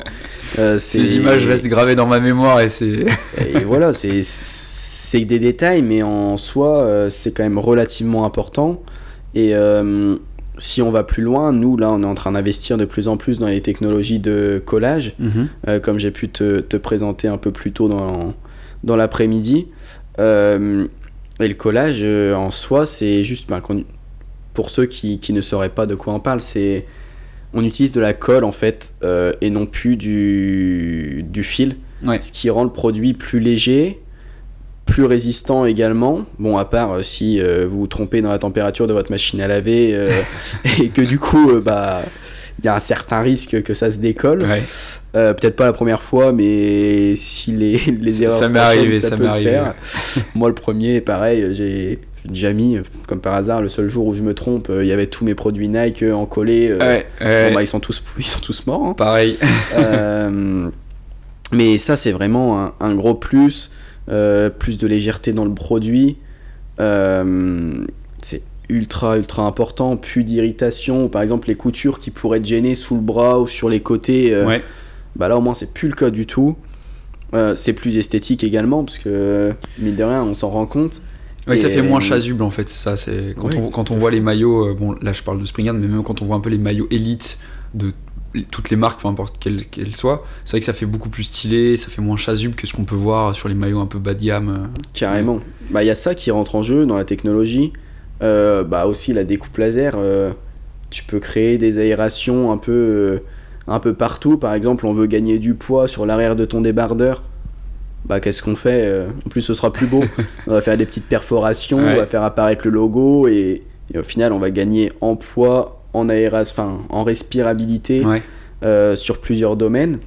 Euh, Ces images restent gravées dans ma mémoire et c'est. Et voilà, c'est des détails, mais en soi, c'est quand même relativement important. Et si on va plus loin, nous, là, on est en train d'investir de plus en plus dans les technologies de collage. Mhm. Comme j'ai pu te, te présenter un peu plus tôt dans, dans l'après-midi. Euh, et le collage, euh, en soi, c'est juste, ben, pour ceux qui, qui ne sauraient pas de quoi on parle, c'est on utilise de la colle en fait euh, et non plus du, du fil, Ouais. ce qui rend le produit plus léger, plus résistant également. Bon, à part euh, si euh, vous vous trompez dans la température de votre machine à laver et que du coup, bah, il y a un certain risque que ça se décolle. Ouais. Euh, Peut-être pas la première fois, mais si les, les erreurs ça m'est s'enchaînent, arrivé, ça, ça peut le arrivé, faire. Moi, le premier, pareil, j'ai déjà mis, comme par hasard, le seul jour où je me trompe, euh, il y avait tous mes produits Nike euh, en collé. euh, Ouais, ouais. bon, bah, ils, sont tous, ils sont tous morts. hein. Pareil. Mais ça, c'est vraiment un, un gros plus. plus de légèreté dans le produit. C'est ultra, ultra important. Plus d'irritation. Par exemple, les coutures qui pourraient être gênées sous le bras ou sur les côtés. euh, Ouais. Bah là, au moins, c'est plus le cas du tout. Euh, c'est plus esthétique également, parce que, mine de rien, on s'en rend compte. Ouais, ça fait moins chasuble en fait, c'est ça. C'est quand, Oui. on, quand on voit les maillots, euh, bon là je parle de Springard, mais même quand on voit un peu les maillots élites de toutes les marques, peu importe quelles qu'elles soient, c'est vrai que ça fait beaucoup plus stylé, ça fait moins chasuble que ce qu'on peut voir sur les maillots un peu bas de gamme. euh. Carrément. Bah, il y a ça qui rentre en jeu dans la technologie. Euh, bah, aussi la découpe laser. euh, tu peux créer des aérations un peu, euh, un peu partout. Par exemple, on veut gagner du poids sur l'arrière de ton débardeur. Bah, qu'est-ce qu'on fait euh, En plus, ce sera plus beau. on va faire des petites perforations, Ouais. on va faire apparaître le logo et, et au final, on va gagner en poids, en aéras, enfin, en respirabilité Ouais. euh, sur plusieurs domaines.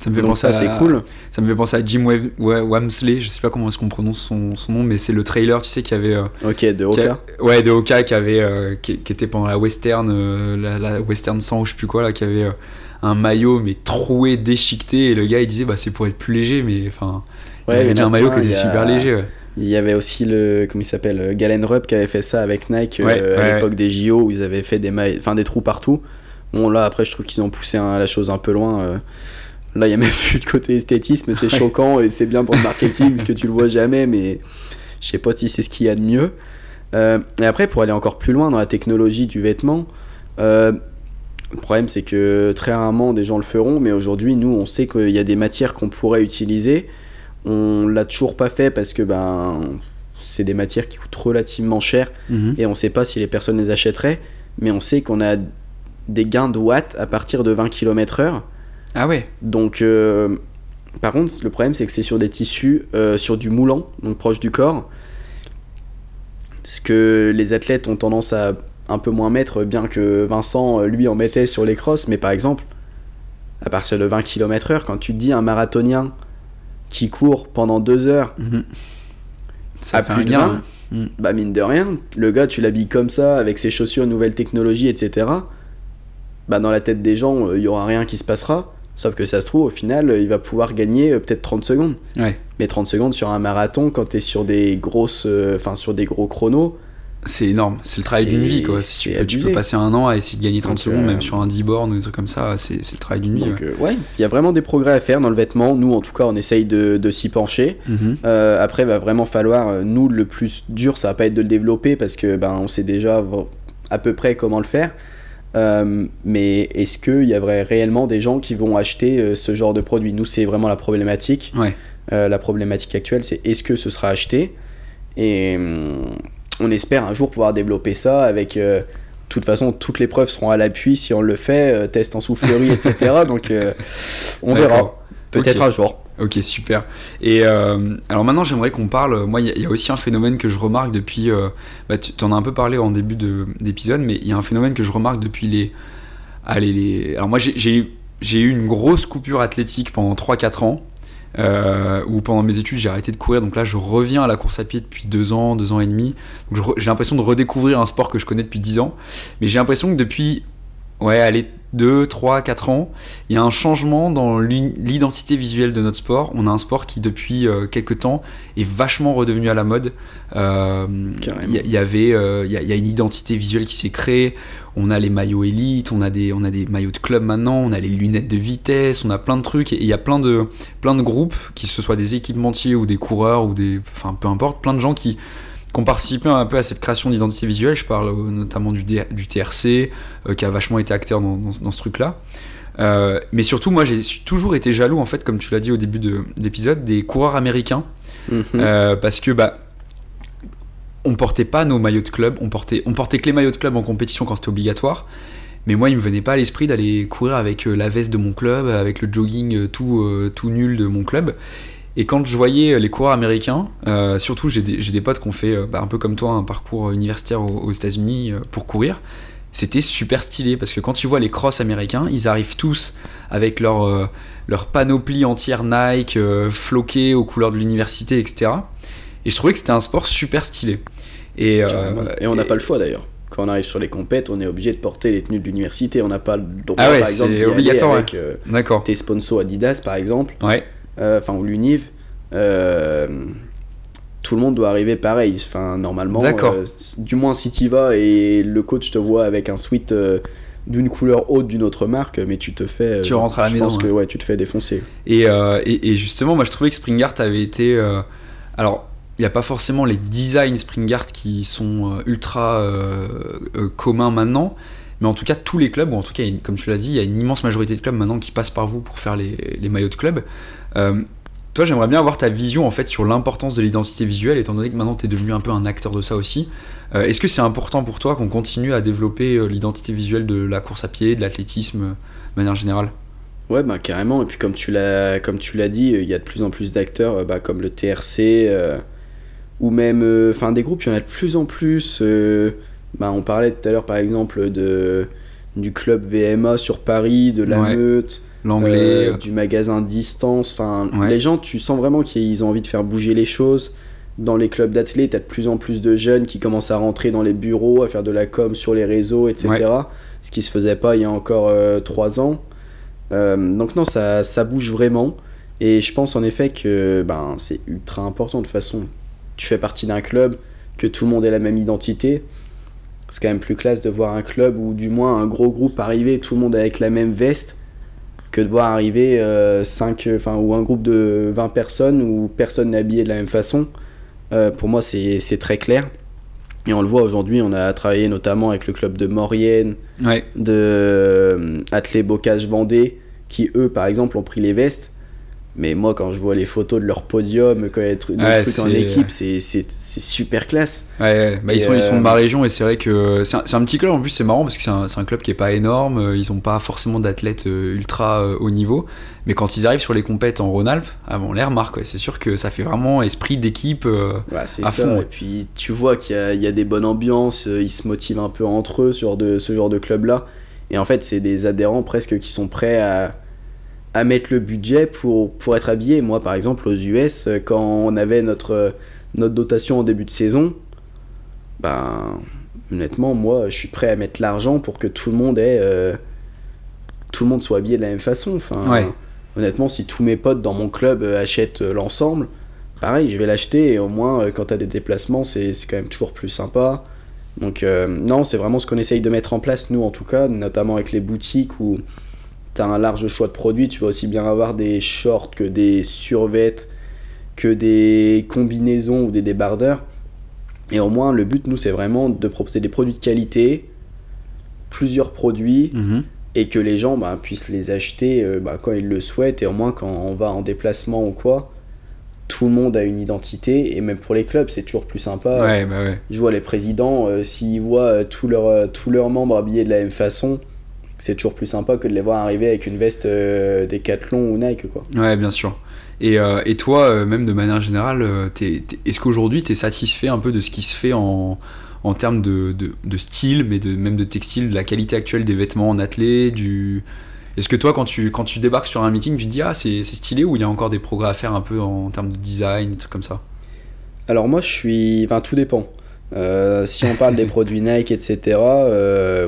Ça me fait Donc penser ça, à, c'est cool. Ça me fait penser à Jim Wam- Wa- Wamsley, je sais pas comment est-ce qu'on prononce son, son nom, mais c'est le trailer, tu sais, qui avait. euh, Ok, de a- Oka. ouais, de Oka qui avait euh, qui, qui était pendant la western, euh, la, la western 100 ou je sais plus quoi là, qui avait un maillot mais troué, déchiqueté et le gars il disait bah c'est pour être plus léger, mais enfin Ouais, il avait a un maillot qui était a- super léger. Ouais. Il y avait aussi le comment il s'appelle euh, Galen Rupp qui avait fait ça avec Nike euh, à l'époque des JO où ils avaient fait des mailles, enfin des trous partout. Bon là après je trouve qu'ils ont poussé la chose un peu loin. euh. Là il y a même plus de côté esthétisme, c'est Ouais. choquant et c'est bien pour le marketing parce que tu le vois jamais, mais je sais pas si c'est ce qu'il y a de mieux. Euh, et après pour aller encore plus loin dans la technologie du vêtement, euh, le problème c'est que très rarement des gens le feront, mais aujourd'hui nous on sait qu'il y a des matières qu'on pourrait utiliser. On l'a toujours pas fait parce que ben c'est des matières qui coûtent relativement cher Mhm. et on sait pas si les personnes les achèteraient, mais on sait qu'on a des gains de watts à partir de 20 km/h. Ah ouais. Donc, euh, par contre, le problème c'est que c'est sur des tissus, euh, sur du moulant, donc proche du corps. ce que les athlètes ont tendance à un peu moins mettre, bien que Vincent, lui, en mettait sur les crosses. Mais par exemple, à partir de 20 km/h, quand tu te dis un marathonien qui court pendant deux heures Mhm. Ça à plus de gain. 20, Mm. bah mine de rien, le gars, tu l'habilles comme ça, avec ses chaussures, nouvelles technologies, etc. Bah dans la tête des gens, euh, il y aura rien qui se passera. Sauf que ça se trouve, au final, euh, il va pouvoir gagner euh, peut-être 30 secondes. Ouais. Mais 30 secondes sur un marathon, quand t'es sur des grosses, euh, enfin sur des gros chronos, C'est énorme, c'est le travail d'une vie quoi. Si tu tu peux passer un an à essayer de gagner 30 Donc, secondes, euh, même sur un 10 bornes ou des trucs comme ça, c'est le travail d'une vie. donc ouais. euh, ouais, il y a vraiment des progrès à faire dans le vêtement. Nous, en tout cas, on essaye de, de s'y pencher. Mhm. Euh, après, va vraiment falloir, euh, nous, le plus dur, ça va pas être de le développer parce que ben, on sait déjà à peu près comment le faire. Euh, mais est-ce qu'il y a réellement des gens qui vont acheter euh, ce genre de produit? Nous, c'est vraiment la problématique. Ouais. Euh, la problématique actuelle, c'est est-ce que ce sera acheté? Et hum, on espère un jour pouvoir développer ça avec. euh, de toute façon, toutes les preuves seront à l'appui si on le fait, euh, test en soufflerie, etc. Donc, euh, on verra. Peut-être Ok. un jour. Ok, super. Et euh, alors maintenant, j'aimerais qu'on parle. Moi, il y, a- il y a aussi un phénomène que je remarque depuis. euh, bah, tu en as un peu parlé en début de- d'épisode, mais il y a un phénomène que je remarque depuis les. Allez, les. Alors, moi, j'ai- j'ai eu- j'ai eu une grosse coupure athlétique pendant 3-4 ans. Euh, où pendant mes études j'ai arrêté de courir. Donc là je reviens à la course à pied depuis 2 ans, 2 ans et demi. J'ai l'impression de redécouvrir un sport que je connais depuis 10 ans. Mais j'ai l'impression que depuis ouais allez 2, 3, 4 ans il y a un changement dans l'identité visuelle de notre sport. On a un sport qui, depuis euh, quelques temps, est vachement redevenu à la mode. Euh. Il y, avait, euh, il y, a- il y a une identité visuelle qui s'est créée. On a les maillots élites, on a des, on a des maillots de club maintenant, on a les lunettes de vitesse, on a plein de trucs. Et il y a plein de, plein de groupes, qui ce soit des équipementiers ou des coureurs ou des, enfin peu importe, plein de gens qui qui ont participé un peu à cette création d'identité visuelle. Je parle euh, notamment du, D- du TRC, euh, qui a vachement été acteur dans, dans- dans ce truc-là. Euh, mais surtout, moi, j'ai toujours été jaloux, en fait, comme tu l'as dit au début de l'épisode, des coureurs américains. Mhm. Euh, parce que, bah, on portait pas nos maillots de club, on portait, on portait que les maillots de club en compétition quand c'était obligatoire. Mais moi, il me venait pas à l'esprit d'aller courir avec la veste de mon club, avec le jogging tout, tout nul de mon club. Et quand je voyais les coureurs américains, euh, surtout j'ai des, des potes qui ont fait, euh, bah, un peu comme toi, un parcours universitaire aux, aux États-Unis euh, pour courir, c'était super stylé parce que quand tu vois les crosses américains, ils arrivent tous avec leur, euh, leur panoplie entière Nike, euh, floquée aux couleurs de l'université, etc. Et je trouvais que c'était un sport super stylé. Et, euh, et on n'a pas le choix d'ailleurs. Quand on arrive sur les compètes, on est obligé de porter les tenues de l'université. On n'a pas le droit, Ah ouais, par exemple, c'est d'y avec euh, tes sponsors Adidas, par exemple, Ouais. Euh, enfin ou l'Univ. euh, tout le monde doit arriver pareil. Enfin, normalement, euh, du moins si tu vas et le coach te voit avec un sweat euh, d'une couleur haute d'une autre marque, mais tu te fais. Tu rentres à la je maison, pense que ouais. tu te fais défoncer. Et, euh, et, et justement, moi je trouvais que Springart avait été. euh, alors, il n'y a pas forcément les designs Springart qui sont euh, ultra communs maintenant, mais en tout cas, tous les clubs, ou en tout cas, comme tu l'as dit, il y a une immense majorité de clubs maintenant qui passent par vous pour faire les, les maillots de club. Euh, toi, j'aimerais bien avoir ta vision en fait sur l'importance de l'identité visuelle, étant donné que maintenant tu es devenu un peu un acteur de ça aussi. Euh, Est-ce que c'est important pour toi qu'on continue à développer euh, l'identité visuelle de la course à pied, de l'athlétisme, euh, de manière générale? Ouais, bah carrément. Et puis comme tu l'as, comme tu l'as dit, il y a de plus en plus d'acteurs, bah, comme le TRC, ou même, enfin des groupes, il y en a de plus en plus. bah, on parlait tout à l'heure, par exemple, de du club VMA sur Paris, de la Ouais. Meute, L'anglais, euh, du magasin Distance. Enfin, Ouais. les gens, tu sens vraiment qu'ils ont envie de faire bouger les choses. Dans les clubs d'athlètes, t'as de plus en plus de jeunes qui commencent à rentrer dans les bureaux, à faire de la com sur les réseaux, etc. Ouais. Ce qui se faisait pas il y a encore euh, trois ans. Euh, donc non, ça, ça bouge vraiment. Et je pense en effet que ben, c'est ultra important. De toute façon, tu fais partie d'un club, que tout le monde ait la même identité. C'est quand même plus classe de voir un club ou du moins un gros groupe arriver, tout le monde avec la même veste, que de voir arriver euh, cinq, enfin, ou un groupe de 20 personnes où personne n'est habillé de la même façon. Euh, pour moi, c'est c'est très clair. Et on le voit aujourd'hui, on a travaillé notamment avec le club de Maurienne, ouais, de euh, Athlé Bocage Vendée, qui eux, par exemple, ont pris les vestes. Mais moi, quand je vois les photos de leur podium, quand Ouais, trucs en équipe, c'est super classe. Ouais, ouais. Bah, ils, sont, ils sont de ma région et c'est vrai que c'est un, petit club en plus, c'est marrant parce que c'est un, un club qui est pas énorme, ils ont pas forcément d'athlètes euh, ultra euh, haut niveau, mais quand ils arrivent sur les compètes en Rhône-Alpes, ah, bon, on les remarque, ouais. c'est sûr que ça fait vraiment esprit d'équipe. euh, À ça. fond. Et puis tu vois qu'il y, y a des bonnes ambiances, ils se motivent un peu entre eux, ce genre de, ce genre de club-là. Et en fait, c'est des adhérents presque qui sont prêts à, à mettre le budget pour, pour être habillés. Moi, par exemple, aux US, euh, quand on avait notre, euh, notre dotation en début de saison, ben, honnêtement, moi, je suis prêt à mettre l'argent pour que tout le monde ait. euh, tout le monde soit habillé de la même façon. Enfin, Ouais. Honnêtement, si tous mes potes dans mon club achètent l'ensemble, pareil, je vais l'acheter et au moins, quand t'as des déplacements, c'est c'est quand même toujours plus sympa. Donc, euh, non, c'est vraiment ce qu'on essaye de mettre en place, nous en tout cas, notamment avec les boutiques où t'as un large choix de produits. Tu vas aussi bien avoir des shorts que des survêtes, que des combinaisons ou des débardeurs. Et au moins, le but, nous, c'est vraiment de proposer des produits de qualité, plusieurs produits, mhm. et que les gens bah, puissent les acheter euh, bah, quand ils le souhaitent et au moins quand on va en déplacement ou quoi tout le monde a une identité et même pour les clubs c'est toujours plus sympa Ouais, bah ouais. je vois les présidents euh, s'ils voient euh, tous leurs euh, tous leurs membres habillés de la même façon c'est toujours plus sympa que de les voir arriver avec une veste euh, Decathlon ou Nike quoi. Ouais, bien sûr. Et, euh, et toi, euh, même de manière générale, euh, t'es- est-ce qu'aujourd'hui tu es satisfait un peu de ce qui se fait en, en termes de, de, de style, mais de, même de textile, de la qualité actuelle des vêtements en athlée du... Est-ce que toi, quand tu, quand tu débarques sur un meeting, tu te dis ah, c'est stylé ou il y a encore des progrès à faire un peu en, termes de design, des trucs comme ça? Alors moi je suis enfin tout dépend. Si on parle des produits Nike etc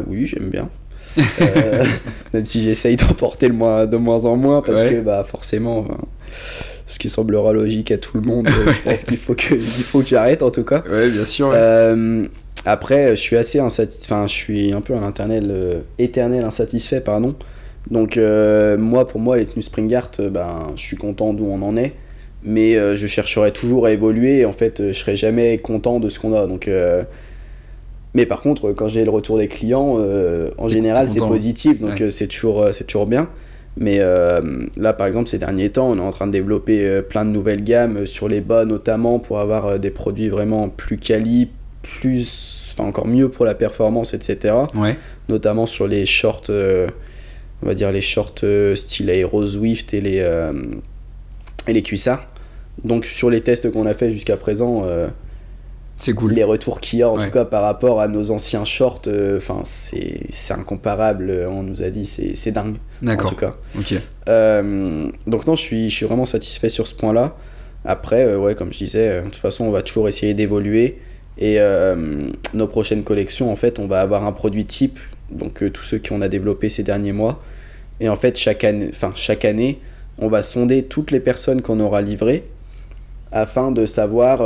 oui j'aime bien même si j'essaye d'en porter le moins, de moins en moins parce Ouais. que bah forcément enfin, ce qui semblera logique à tout le monde euh, je pense qu'il faut que il faut que j'arrête en tout cas. Ouais, bien sûr. Euh, après je suis assez insatisfait enfin je suis un peu un éternel euh, éternel insatisfait pardon. Donc euh, moi pour moi les tenues Springart euh, ben je suis content d'où on en est. Mais euh, je chercherai toujours à évoluer. Et en fait euh, je serai jamais content de ce qu'on a. Donc euh, mais par contre quand j'ai le retour des clients euh, en général c'est positif donc Ouais. euh, c'est toujours euh, c'est toujours bien mais euh, là par exemple ces derniers temps on est en train de développer plein de nouvelles gammes sur les bas notamment pour avoir des produits vraiment plus quali plus enfin encore mieux pour la performance etc Ouais, notamment sur les shorts, euh, on va dire les shorts style Aero Zwift et les, et les cuissards. Donc sur les tests qu'on a fait jusqu'à présent, euh, c'est cool. les retours qu'il y a en Ouais. tout cas par rapport à nos anciens shorts, euh, enfin c'est c'est incomparable, euh, on nous a dit, c'est c'est dingue en D'accord. tout cas. Ok. Euh, donc non, je suis, je suis vraiment satisfait sur ce point-là. Après, euh, ouais, comme je disais, de toute façon, on va toujours essayer d'évoluer. Et nos prochaines collections, en fait, on va avoir un produit type, donc tous ceux qu'on a développés ces derniers mois. Et en fait, chaque année, enfin, chaque année, on va sonder toutes les personnes qu'on aura livrées afin de savoir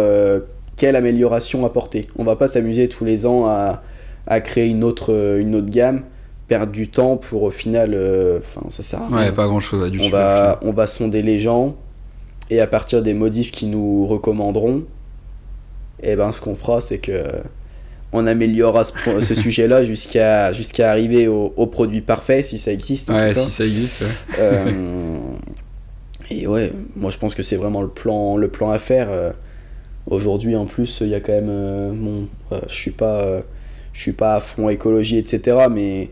quelle amélioration apporter. On va pas s'amuser tous les ans à, à créer une autre, euh, une autre gamme, perdre du temps pour au final, euh, enfin, ça sert à rien Ouais, pas grand chose. Du on va, on va sonder les gens et à partir des modifs qu'ils nous recommanderont, et ben ce qu'on fera c'est que on améliorera ce, sujet-là jusqu'à jusqu'à arriver au, au produit parfait si ça existe. En Ouais, tout cas. si ça existe. ouais. Euh, et ouais, moi je pense que c'est vraiment le plan, le plan à faire. Aujourd'hui en plus, il y a quand même. euh, bon, euh, je suis pas, euh, je suis pas à fond écologie, etc. Mais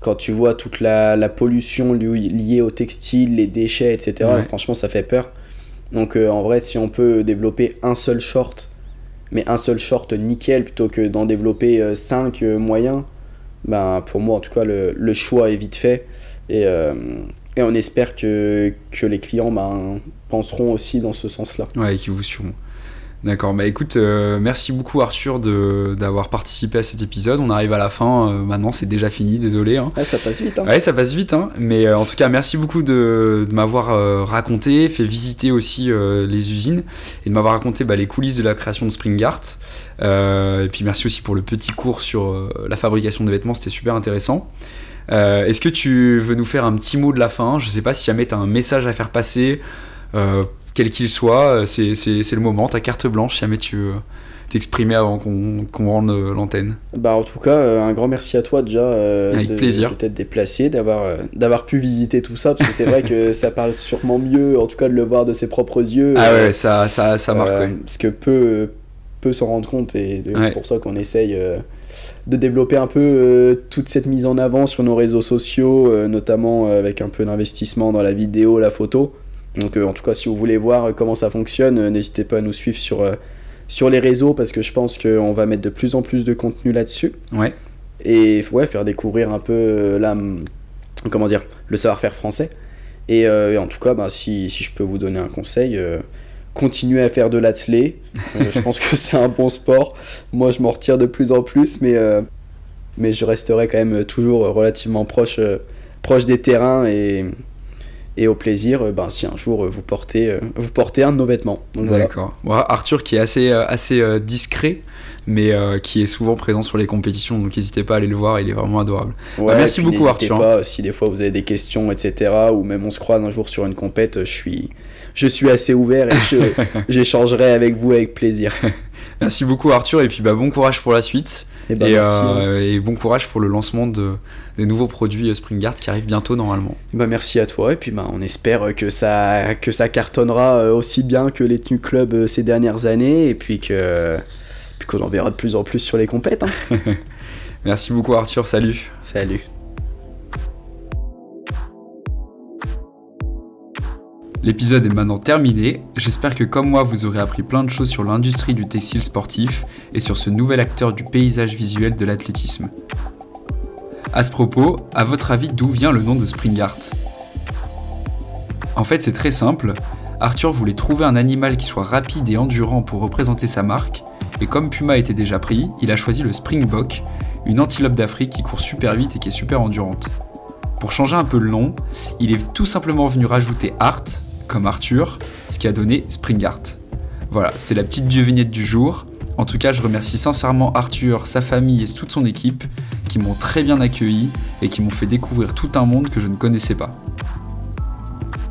quand tu vois toute la, la pollution li- liée au textile, les déchets, etc. Ouais. Franchement, ça fait peur. Donc en vrai, si on peut développer un seul short, mais un seul short nickel plutôt que d'en développer 5 moyens, ben pour moi en tout cas le, le choix est vite fait. Et, euh, et on espère que, que les clients ben, penseront aussi dans ce sens-là. Ouais, qui vous suivront. D'accord, bah écoute, euh, merci beaucoup Arthur d'avoir participé à cet épisode. On arrive à la fin, euh, maintenant c'est déjà fini, désolé. hein. Ah, ça passe vite, hein Ouais, ça passe vite, hein. mais euh, en tout cas, merci beaucoup de, de m'avoir raconté, fait visiter aussi les usines et de m'avoir raconté bah, les coulisses de la création de Springart. Et puis merci aussi pour le petit cours sur la fabrication des vêtements, c'était super intéressant. Est-ce que tu veux nous faire un petit mot de la fin? Je sais pas si jamais tu as un message à faire passer, euh, quel qu'il soit, euh, c'est le moment, ta carte blanche, si jamais tu veux, t'exprimer avant qu'on rende l'antenne Bah en tout cas, un grand merci à toi déjà Avec de plaisir. peut-être déplacé, d'avoir d'avoir pu visiter tout ça, parce que c'est vrai que ça parle sûrement mieux, en tout cas de le voir de ses propres yeux. Ah ouais, ça, ça, ça marque. ouais. Parce que peu, peut s'en rendre compte et c'est pour ça qu'on essaye euh, de développer un peu euh, toute cette mise en avant sur nos réseaux sociaux, euh, notamment euh, avec un peu d'investissement dans la vidéo, la photo. Donc euh, en tout cas, si vous voulez voir euh, comment ça fonctionne, euh, n'hésitez pas à nous suivre sur, sur les réseaux parce que je pense qu'on va mettre de plus en plus de contenu là-dessus. Ouais. Et ouais, faire découvrir un peu la, comment dire, le savoir-faire français. Et, euh, et en tout cas, bah, si, si je peux vous donner un conseil, euh, continuez à faire de l'athlé. Euh, je pense que c'est un bon sport. Moi, je m'en retire de plus en plus, mais, mais je resterai quand même toujours relativement proche, proche des terrains et, et au plaisir, euh, ben, si un jour euh, vous portez, euh, vous portez un de nos vêtements. Voilà. D'accord. Bon, Arthur qui est assez, assez discret, mais euh, qui est souvent présent sur les compétitions, donc n'hésitez pas à aller le voir, il est vraiment adorable. Ouais, Bah, merci beaucoup, Arthur. Pas, si des fois vous avez des questions, etc., ou même on se croise un jour sur une compète, je suis, je suis assez ouvert et j'échangerai avec vous avec plaisir. Merci beaucoup Arthur, et puis bah, bon courage pour la suite, Et ben, et, merci, hein. euh, et bon courage pour le lancement de, des nouveaux produits euh, Springard qui arrivent bientôt normalement. Bah, merci à toi, et puis bah, on espère que ça, que ça cartonnera euh, aussi bien que les Tenue Club euh, ces dernières années, et puis que puis qu'on en verra de plus en plus sur les compètes. hein. Merci beaucoup Arthur, salut Salut. L'épisode est maintenant terminé, j'espère que comme moi vous aurez appris plein de choses sur l'industrie du textile sportif et sur ce nouvel acteur du paysage visuel de l'athlétisme. À ce propos, à votre avis d'où vient le nom de Springart? En fait c'est très simple, Arthur voulait trouver un animal qui soit rapide et endurant pour représenter sa marque, et comme Puma était déjà pris, il a choisi le Springbok, une antilope d'Afrique qui court super vite et qui est super endurante. Pour changer un peu le nom, il est tout simplement venu rajouter Art, comme Arthur, ce qui a donné Springart. Voilà, c'était la petite devinette du jour. En tout cas, je remercie sincèrement Arthur, sa famille et toute son équipe qui m'ont très bien accueilli et qui m'ont fait découvrir tout un monde que je ne connaissais pas.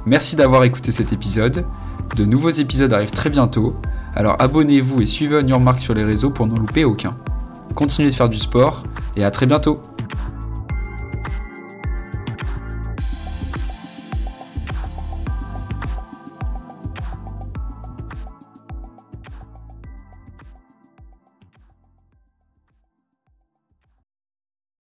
Merci d'avoir écouté cet épisode. De nouveaux épisodes arrivent très bientôt, alors abonnez-vous et suivez On Your Mark sur les réseaux pour n'en louper aucun. Continuez de faire du sport et à très bientôt